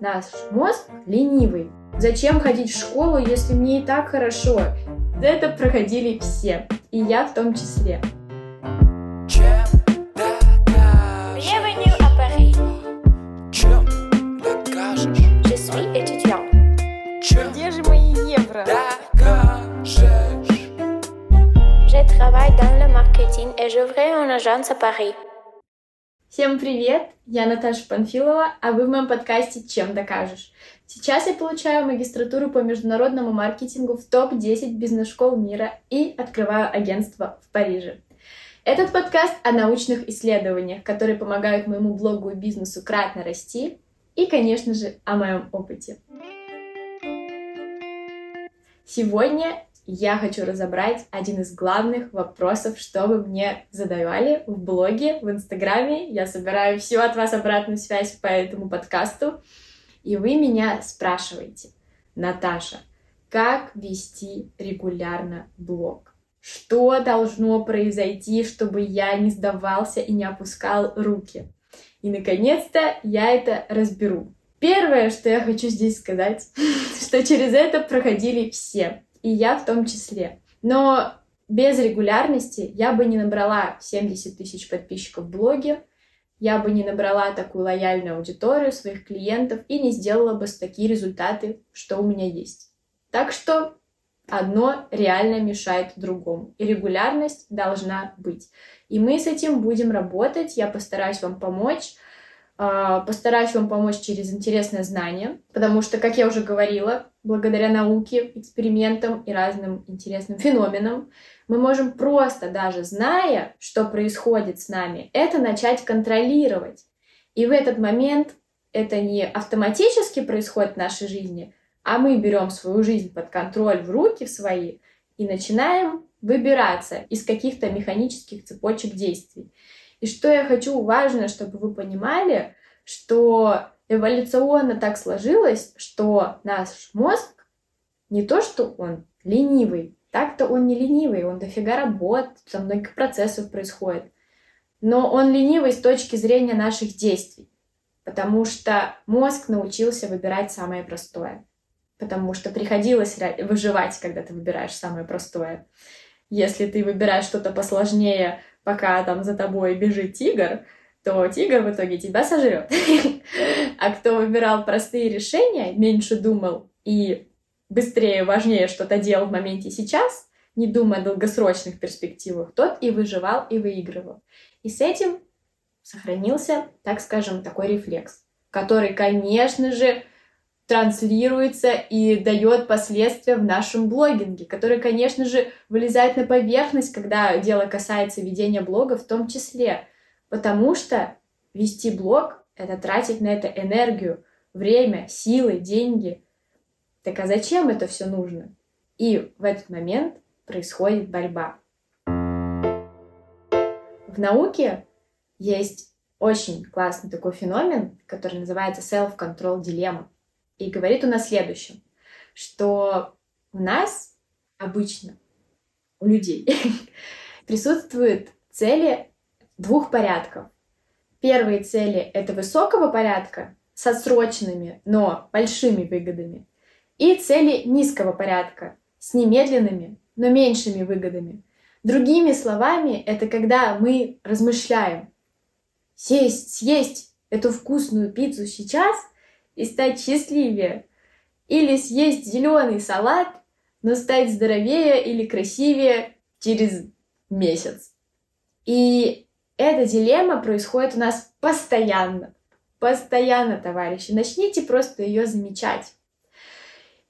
наш мозг ленивый. Зачем ходить в школу, если мне и так хорошо? Это проходили все, и я в том числе. Где же мои евро? Je travaille dans le marketing et j'ouvrais une agence à Paris. Всем привет! Я Наташа Панфилова, а вы в моем подкасте «Чем докажешь?». Сейчас я получаю магистратуру по международному маркетингу в топ-10 бизнес-школ мира и открываю агентство в Париже. Этот подкаст о научных исследованиях, которые помогают моему блогу и бизнесу кратно расти, и, конечно же, о моем опыте. Сегодня я хочу разобрать один из главных вопросов, что вы мне задавали в блоге, в Инстаграме. Я собираю всю от вас обратную связь по этому подкасту. И вы меня спрашиваете, Наташа, как вести регулярно блог? Что должно произойти, чтобы я не сдавался и не опускал руки? И, наконец-то, я это разберу. Первое, что я хочу здесь сказать, что через это проходили все и я в том числе. Но без регулярности я бы не набрала 70 тысяч подписчиков в блоге, я бы не набрала такую лояльную аудиторию своих клиентов и не сделала бы такие результаты, что у меня есть. Так что одно реально мешает другому, и регулярность должна быть. И мы с этим будем работать, я постараюсь вам помочь. А, постараюсь вам помочь через интересное знание, потому что, как я уже говорила, благодаря науке, экспериментам и разным интересным феноменам, мы можем просто даже зная, что происходит с нами, это начать контролировать. И в этот момент это не автоматически происходит в нашей жизни, а мы берем свою жизнь под контроль в руки в свои и начинаем выбираться из каких-то механических цепочек действий. И что я хочу важно, чтобы вы понимали, что эволюционно так сложилось, что наш мозг не то, что он ленивый, так-то он не ленивый, он дофига работ, там многих процессов происходит. Но он ленивый с точки зрения наших действий, потому что мозг научился выбирать самое простое. Потому что приходилось выживать, когда ты выбираешь самое простое. Если ты выбираешь что-то посложнее, пока там за тобой бежит тигр, то тигр в итоге тебя сожрет. А кто выбирал простые решения, меньше думал и быстрее, важнее что-то делал в моменте сейчас, не думая о долгосрочных перспективах, тот и выживал, и выигрывал. И с этим сохранился, так скажем, такой рефлекс, который, конечно же, транслируется и дает последствия в нашем блогинге, который, конечно же, вылезает на поверхность, когда дело касается ведения блога в том числе. Потому что вести блог — это тратить на это энергию, время, силы, деньги. Так а зачем это все нужно? И в этот момент происходит борьба. В науке есть очень классный такой феномен, который называется self-control dilemma. И говорит он о следующем, что у нас обычно, у людей, присутствуют цели двух порядков. Первые цели — это высокого порядка с отсроченными, но большими выгодами. И цели низкого порядка с немедленными, но меньшими выгодами. Другими словами, это когда мы размышляем. Сесть, съесть эту вкусную пиццу сейчас и стать счастливее. Или съесть зеленый салат, но стать здоровее или красивее через месяц. И эта дилемма происходит у нас постоянно. Постоянно, товарищи. Начните просто ее замечать.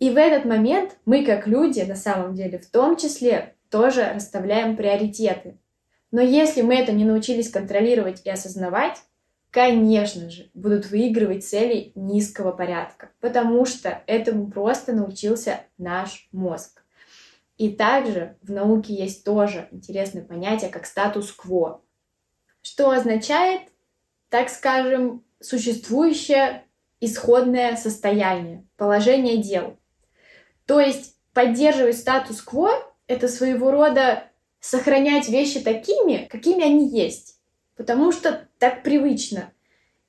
И в этот момент мы, как люди, на самом деле, в том числе, тоже расставляем приоритеты. Но если мы это не научились контролировать и осознавать, конечно же, будут выигрывать цели низкого порядка, потому что этому просто научился наш мозг. И также в науке есть тоже интересное понятие, как статус-кво что означает, так скажем, существующее исходное состояние, положение дел. То есть поддерживать статус-кво — это своего рода сохранять вещи такими, какими они есть, потому что так привычно.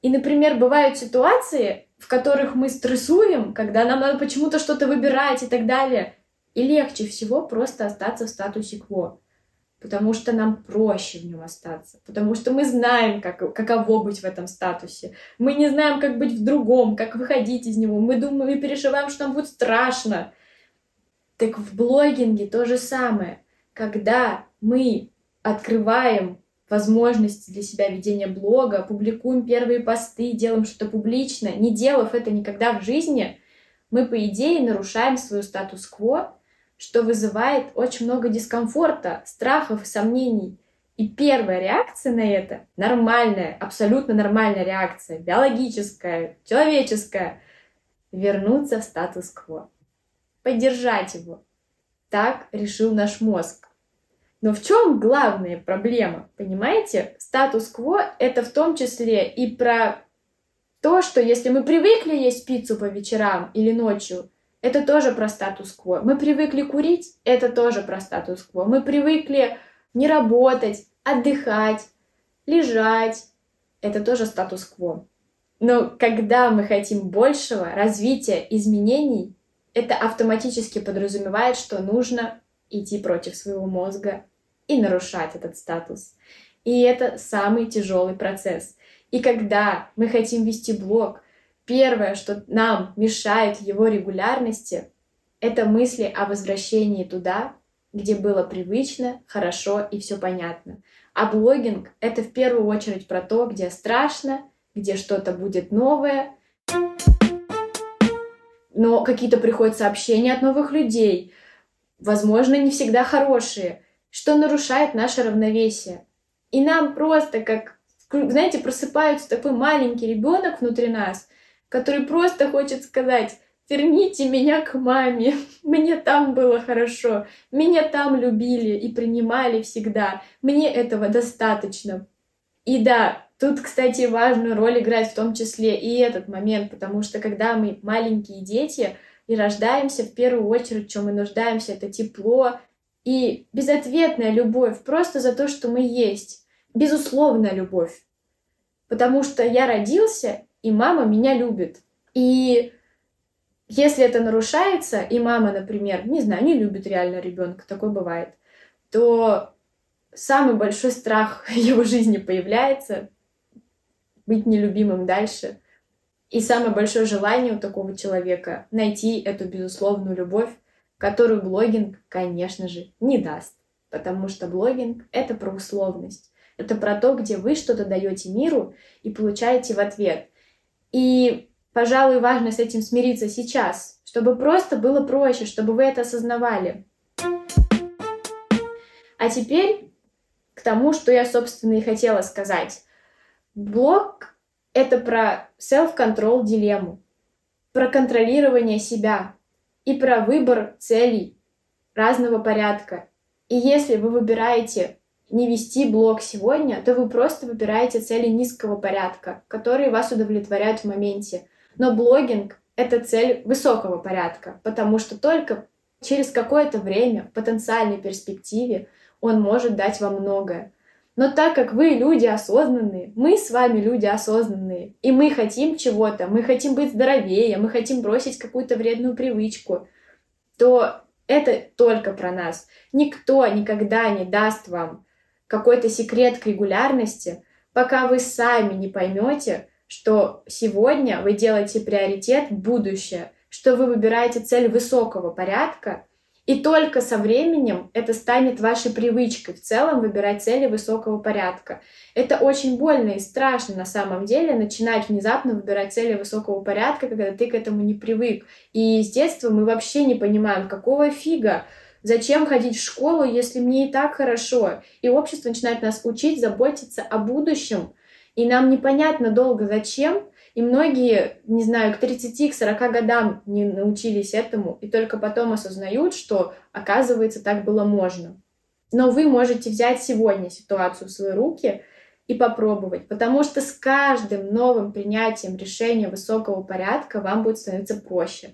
И, например, бывают ситуации, в которых мы стрессуем, когда нам надо почему-то что-то выбирать и так далее. И легче всего просто остаться в статусе кво. Потому что нам проще в нем остаться. Потому что мы знаем, как, каково быть в этом статусе. Мы не знаем, как быть в другом, как выходить из него. Мы думаем и переживаем, что нам будет страшно. Так в блогинге то же самое. Когда мы открываем возможности для себя ведения блога, публикуем первые посты, делаем что-то публично, не делав это никогда в жизни, мы, по идее, нарушаем свою статус-кво, что вызывает очень много дискомфорта, страхов и сомнений. И первая реакция на это, нормальная, абсолютно нормальная реакция, биологическая, человеческая, вернуться в статус-кво, поддержать его. Так решил наш мозг. Но в чем главная проблема? Понимаете? Статус-кво — это в том числе и про то, что если мы привыкли есть пиццу по вечерам или ночью, это тоже про статус-кво. Мы привыкли курить, это тоже про статус-кво. Мы привыкли не работать, отдыхать, лежать, это тоже статус-кво. Но когда мы хотим большего, развития, изменений, это автоматически подразумевает, что нужно идти против своего мозга, и нарушать этот статус. И это самый тяжелый процесс. И когда мы хотим вести блог, первое, что нам мешает его регулярности, это мысли о возвращении туда, где было привычно, хорошо и все понятно. А блогинг — это в первую очередь про то, где страшно, где что-то будет новое, но какие-то приходят сообщения от новых людей, возможно, не всегда хорошие — что нарушает наше равновесие. И нам просто как, знаете, просыпается такой маленький ребенок внутри нас, который просто хочет сказать, верните меня к маме, мне там было хорошо, меня там любили и принимали всегда, мне этого достаточно. И да, тут, кстати, важную роль играет в том числе и этот момент, потому что когда мы маленькие дети и рождаемся, в первую очередь, чем мы нуждаемся, это тепло, и безответная любовь просто за то, что мы есть. Безусловная любовь. Потому что я родился, и мама меня любит. И если это нарушается, и мама, например, не знаю, не любит реально ребенка, такое бывает, то самый большой страх в его жизни появляется быть нелюбимым дальше. И самое большое желание у такого человека найти эту безусловную любовь, которую блогинг, конечно же, не даст. Потому что блогинг — это про условность. Это про то, где вы что-то даете миру и получаете в ответ. И, пожалуй, важно с этим смириться сейчас, чтобы просто было проще, чтобы вы это осознавали. А теперь к тому, что я, собственно, и хотела сказать. Блог — это про self-control дилемму, про контролирование себя, и про выбор целей разного порядка. И если вы выбираете не вести блог сегодня, то вы просто выбираете цели низкого порядка, которые вас удовлетворяют в моменте. Но блогинг — это цель высокого порядка, потому что только через какое-то время в потенциальной перспективе он может дать вам многое. Но так как вы люди осознанные, мы с вами люди осознанные, и мы хотим чего-то, мы хотим быть здоровее, мы хотим бросить какую-то вредную привычку, то это только про нас. Никто никогда не даст вам какой-то секрет к регулярности, пока вы сами не поймете, что сегодня вы делаете приоритет будущее, что вы выбираете цель высокого порядка, и только со временем это станет вашей привычкой в целом выбирать цели высокого порядка. Это очень больно и страшно на самом деле начинать внезапно выбирать цели высокого порядка, когда ты к этому не привык. И с детства мы вообще не понимаем, какого фига, Зачем ходить в школу, если мне и так хорошо? И общество начинает нас учить заботиться о будущем. И нам непонятно долго зачем, и многие, не знаю, к 30, к 40 годам не научились этому, и только потом осознают, что, оказывается, так было можно. Но вы можете взять сегодня ситуацию в свои руки и попробовать, потому что с каждым новым принятием решения высокого порядка вам будет становиться проще.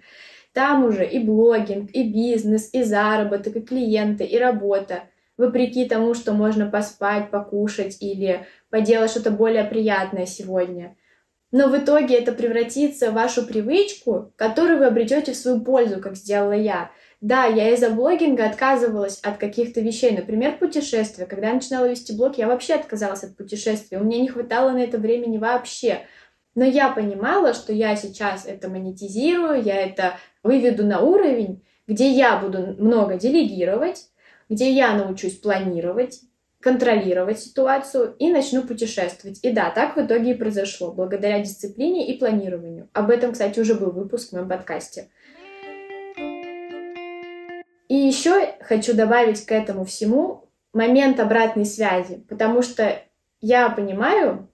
Там уже и блогинг, и бизнес, и заработок, и клиенты, и работа. Вопреки тому, что можно поспать, покушать или поделать что-то более приятное сегодня – но в итоге это превратится в вашу привычку, которую вы обретете в свою пользу, как сделала я. Да, я из-за блогинга отказывалась от каких-то вещей, например, путешествия. Когда я начинала вести блог, я вообще отказалась от путешествий. У меня не хватало на это времени вообще. Но я понимала, что я сейчас это монетизирую, я это выведу на уровень, где я буду много делегировать, где я научусь планировать, контролировать ситуацию и начну путешествовать. И да, так в итоге и произошло, благодаря дисциплине и планированию. Об этом, кстати, уже был выпуск в моем подкасте. И еще хочу добавить к этому всему момент обратной связи, потому что я понимаю,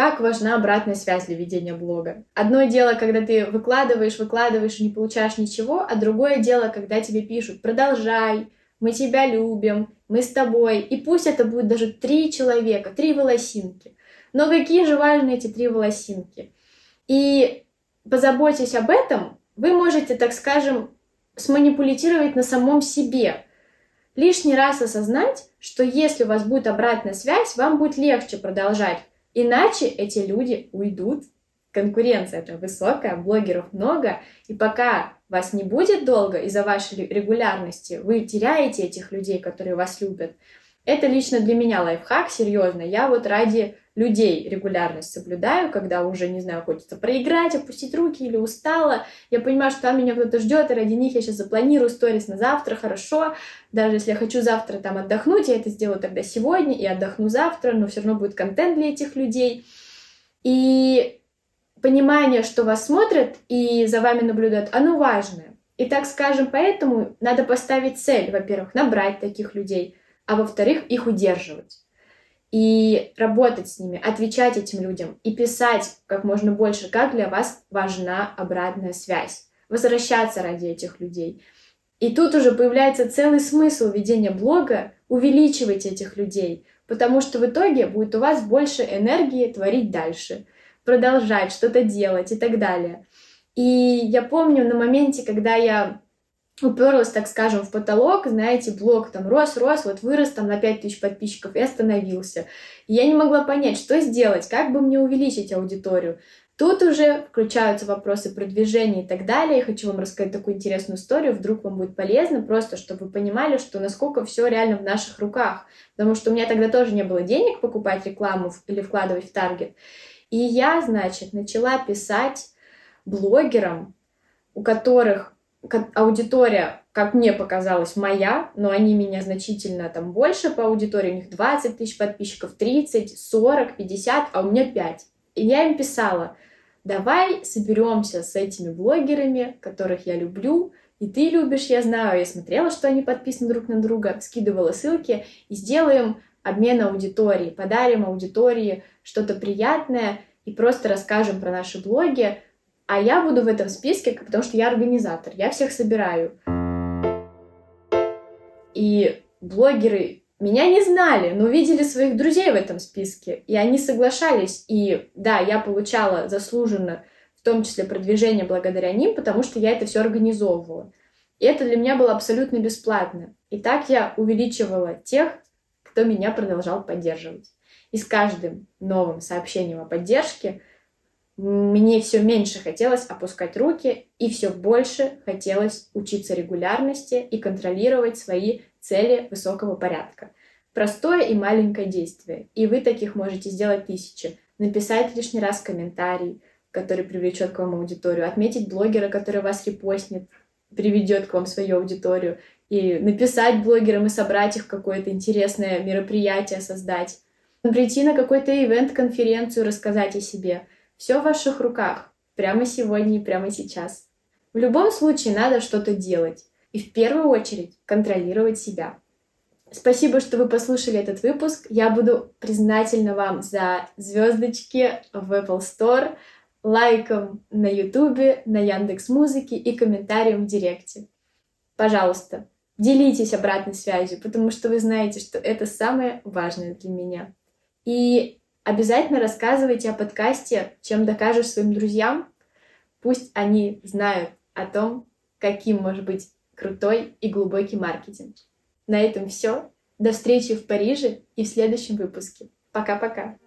как важна обратная связь для ведения блога. Одно дело, когда ты выкладываешь, выкладываешь и не получаешь ничего, а другое дело, когда тебе пишут «продолжай», «мы тебя любим», «мы с тобой», и пусть это будет даже три человека, три волосинки. Но какие же важны эти три волосинки? И позаботьтесь об этом, вы можете, так скажем, сманипулировать на самом себе. Лишний раз осознать, что если у вас будет обратная связь, вам будет легче продолжать. Иначе эти люди уйдут. Конкуренция это высокая, блогеров много, и пока вас не будет долго из-за вашей регулярности, вы теряете этих людей, которые вас любят. Это лично для меня лайфхак, серьезно. Я вот ради людей регулярность соблюдаю, когда уже, не знаю, хочется проиграть, опустить руки или устала. Я понимаю, что там меня кто-то ждет, и ради них я сейчас запланирую сторис на завтра, хорошо. Даже если я хочу завтра там отдохнуть, я это сделаю тогда сегодня и отдохну завтра, но все равно будет контент для этих людей. И понимание, что вас смотрят и за вами наблюдают, оно важное. И так скажем, поэтому надо поставить цель, во-первых, набрать таких людей, а во-вторых, их удерживать и работать с ними, отвечать этим людям и писать как можно больше, как для вас важна обратная связь, возвращаться ради этих людей. И тут уже появляется целый смысл ведения блога, увеличивать этих людей, потому что в итоге будет у вас больше энергии творить дальше, продолжать что-то делать и так далее. И я помню на моменте, когда я уперлась, так скажем, в потолок, знаете, блог там рос, рос, вот вырос там на 5000 подписчиков и остановился. И я не могла понять, что сделать, как бы мне увеличить аудиторию. Тут уже включаются вопросы продвижения и так далее. Я хочу вам рассказать такую интересную историю, вдруг вам будет полезно, просто чтобы вы понимали, что насколько все реально в наших руках. Потому что у меня тогда тоже не было денег покупать рекламу или вкладывать в таргет. И я, значит, начала писать блогерам, у которых аудитория, как мне показалось, моя, но они меня значительно там больше по аудитории, у них 20 тысяч подписчиков, 30, 40, 50, а у меня 5. И я им писала, давай соберемся с этими блогерами, которых я люблю, и ты любишь, я знаю, я смотрела, что они подписаны друг на друга, скидывала ссылки, и сделаем обмен аудитории, подарим аудитории что-то приятное и просто расскажем про наши блоги, а я буду в этом списке, потому что я организатор, я всех собираю. И блогеры меня не знали, но видели своих друзей в этом списке, и они соглашались. И да, я получала заслуженно, в том числе продвижение благодаря ним, потому что я это все организовывала. И это для меня было абсолютно бесплатно. И так я увеличивала тех, кто меня продолжал поддерживать. И с каждым новым сообщением о поддержке мне все меньше хотелось опускать руки и все больше хотелось учиться регулярности и контролировать свои цели высокого порядка. Простое и маленькое действие, и вы таких можете сделать тысячи. Написать лишний раз комментарий, который привлечет к вам аудиторию, отметить блогера, который вас репостнет, приведет к вам свою аудиторию, и написать блогерам и собрать их в какое-то интересное мероприятие создать. Прийти на какой-то ивент, конференцию, рассказать о себе — все в ваших руках, прямо сегодня и прямо сейчас. В любом случае надо что-то делать. И в первую очередь контролировать себя. Спасибо, что вы послушали этот выпуск. Я буду признательна вам за звездочки в Apple Store, лайком на YouTube, на Яндекс Музыке и комментарием в Директе. Пожалуйста, делитесь обратной связью, потому что вы знаете, что это самое важное для меня. И Обязательно рассказывайте о подкасте, чем докажешь своим друзьям. Пусть они знают о том, каким может быть крутой и глубокий маркетинг. На этом все. До встречи в Париже и в следующем выпуске. Пока-пока.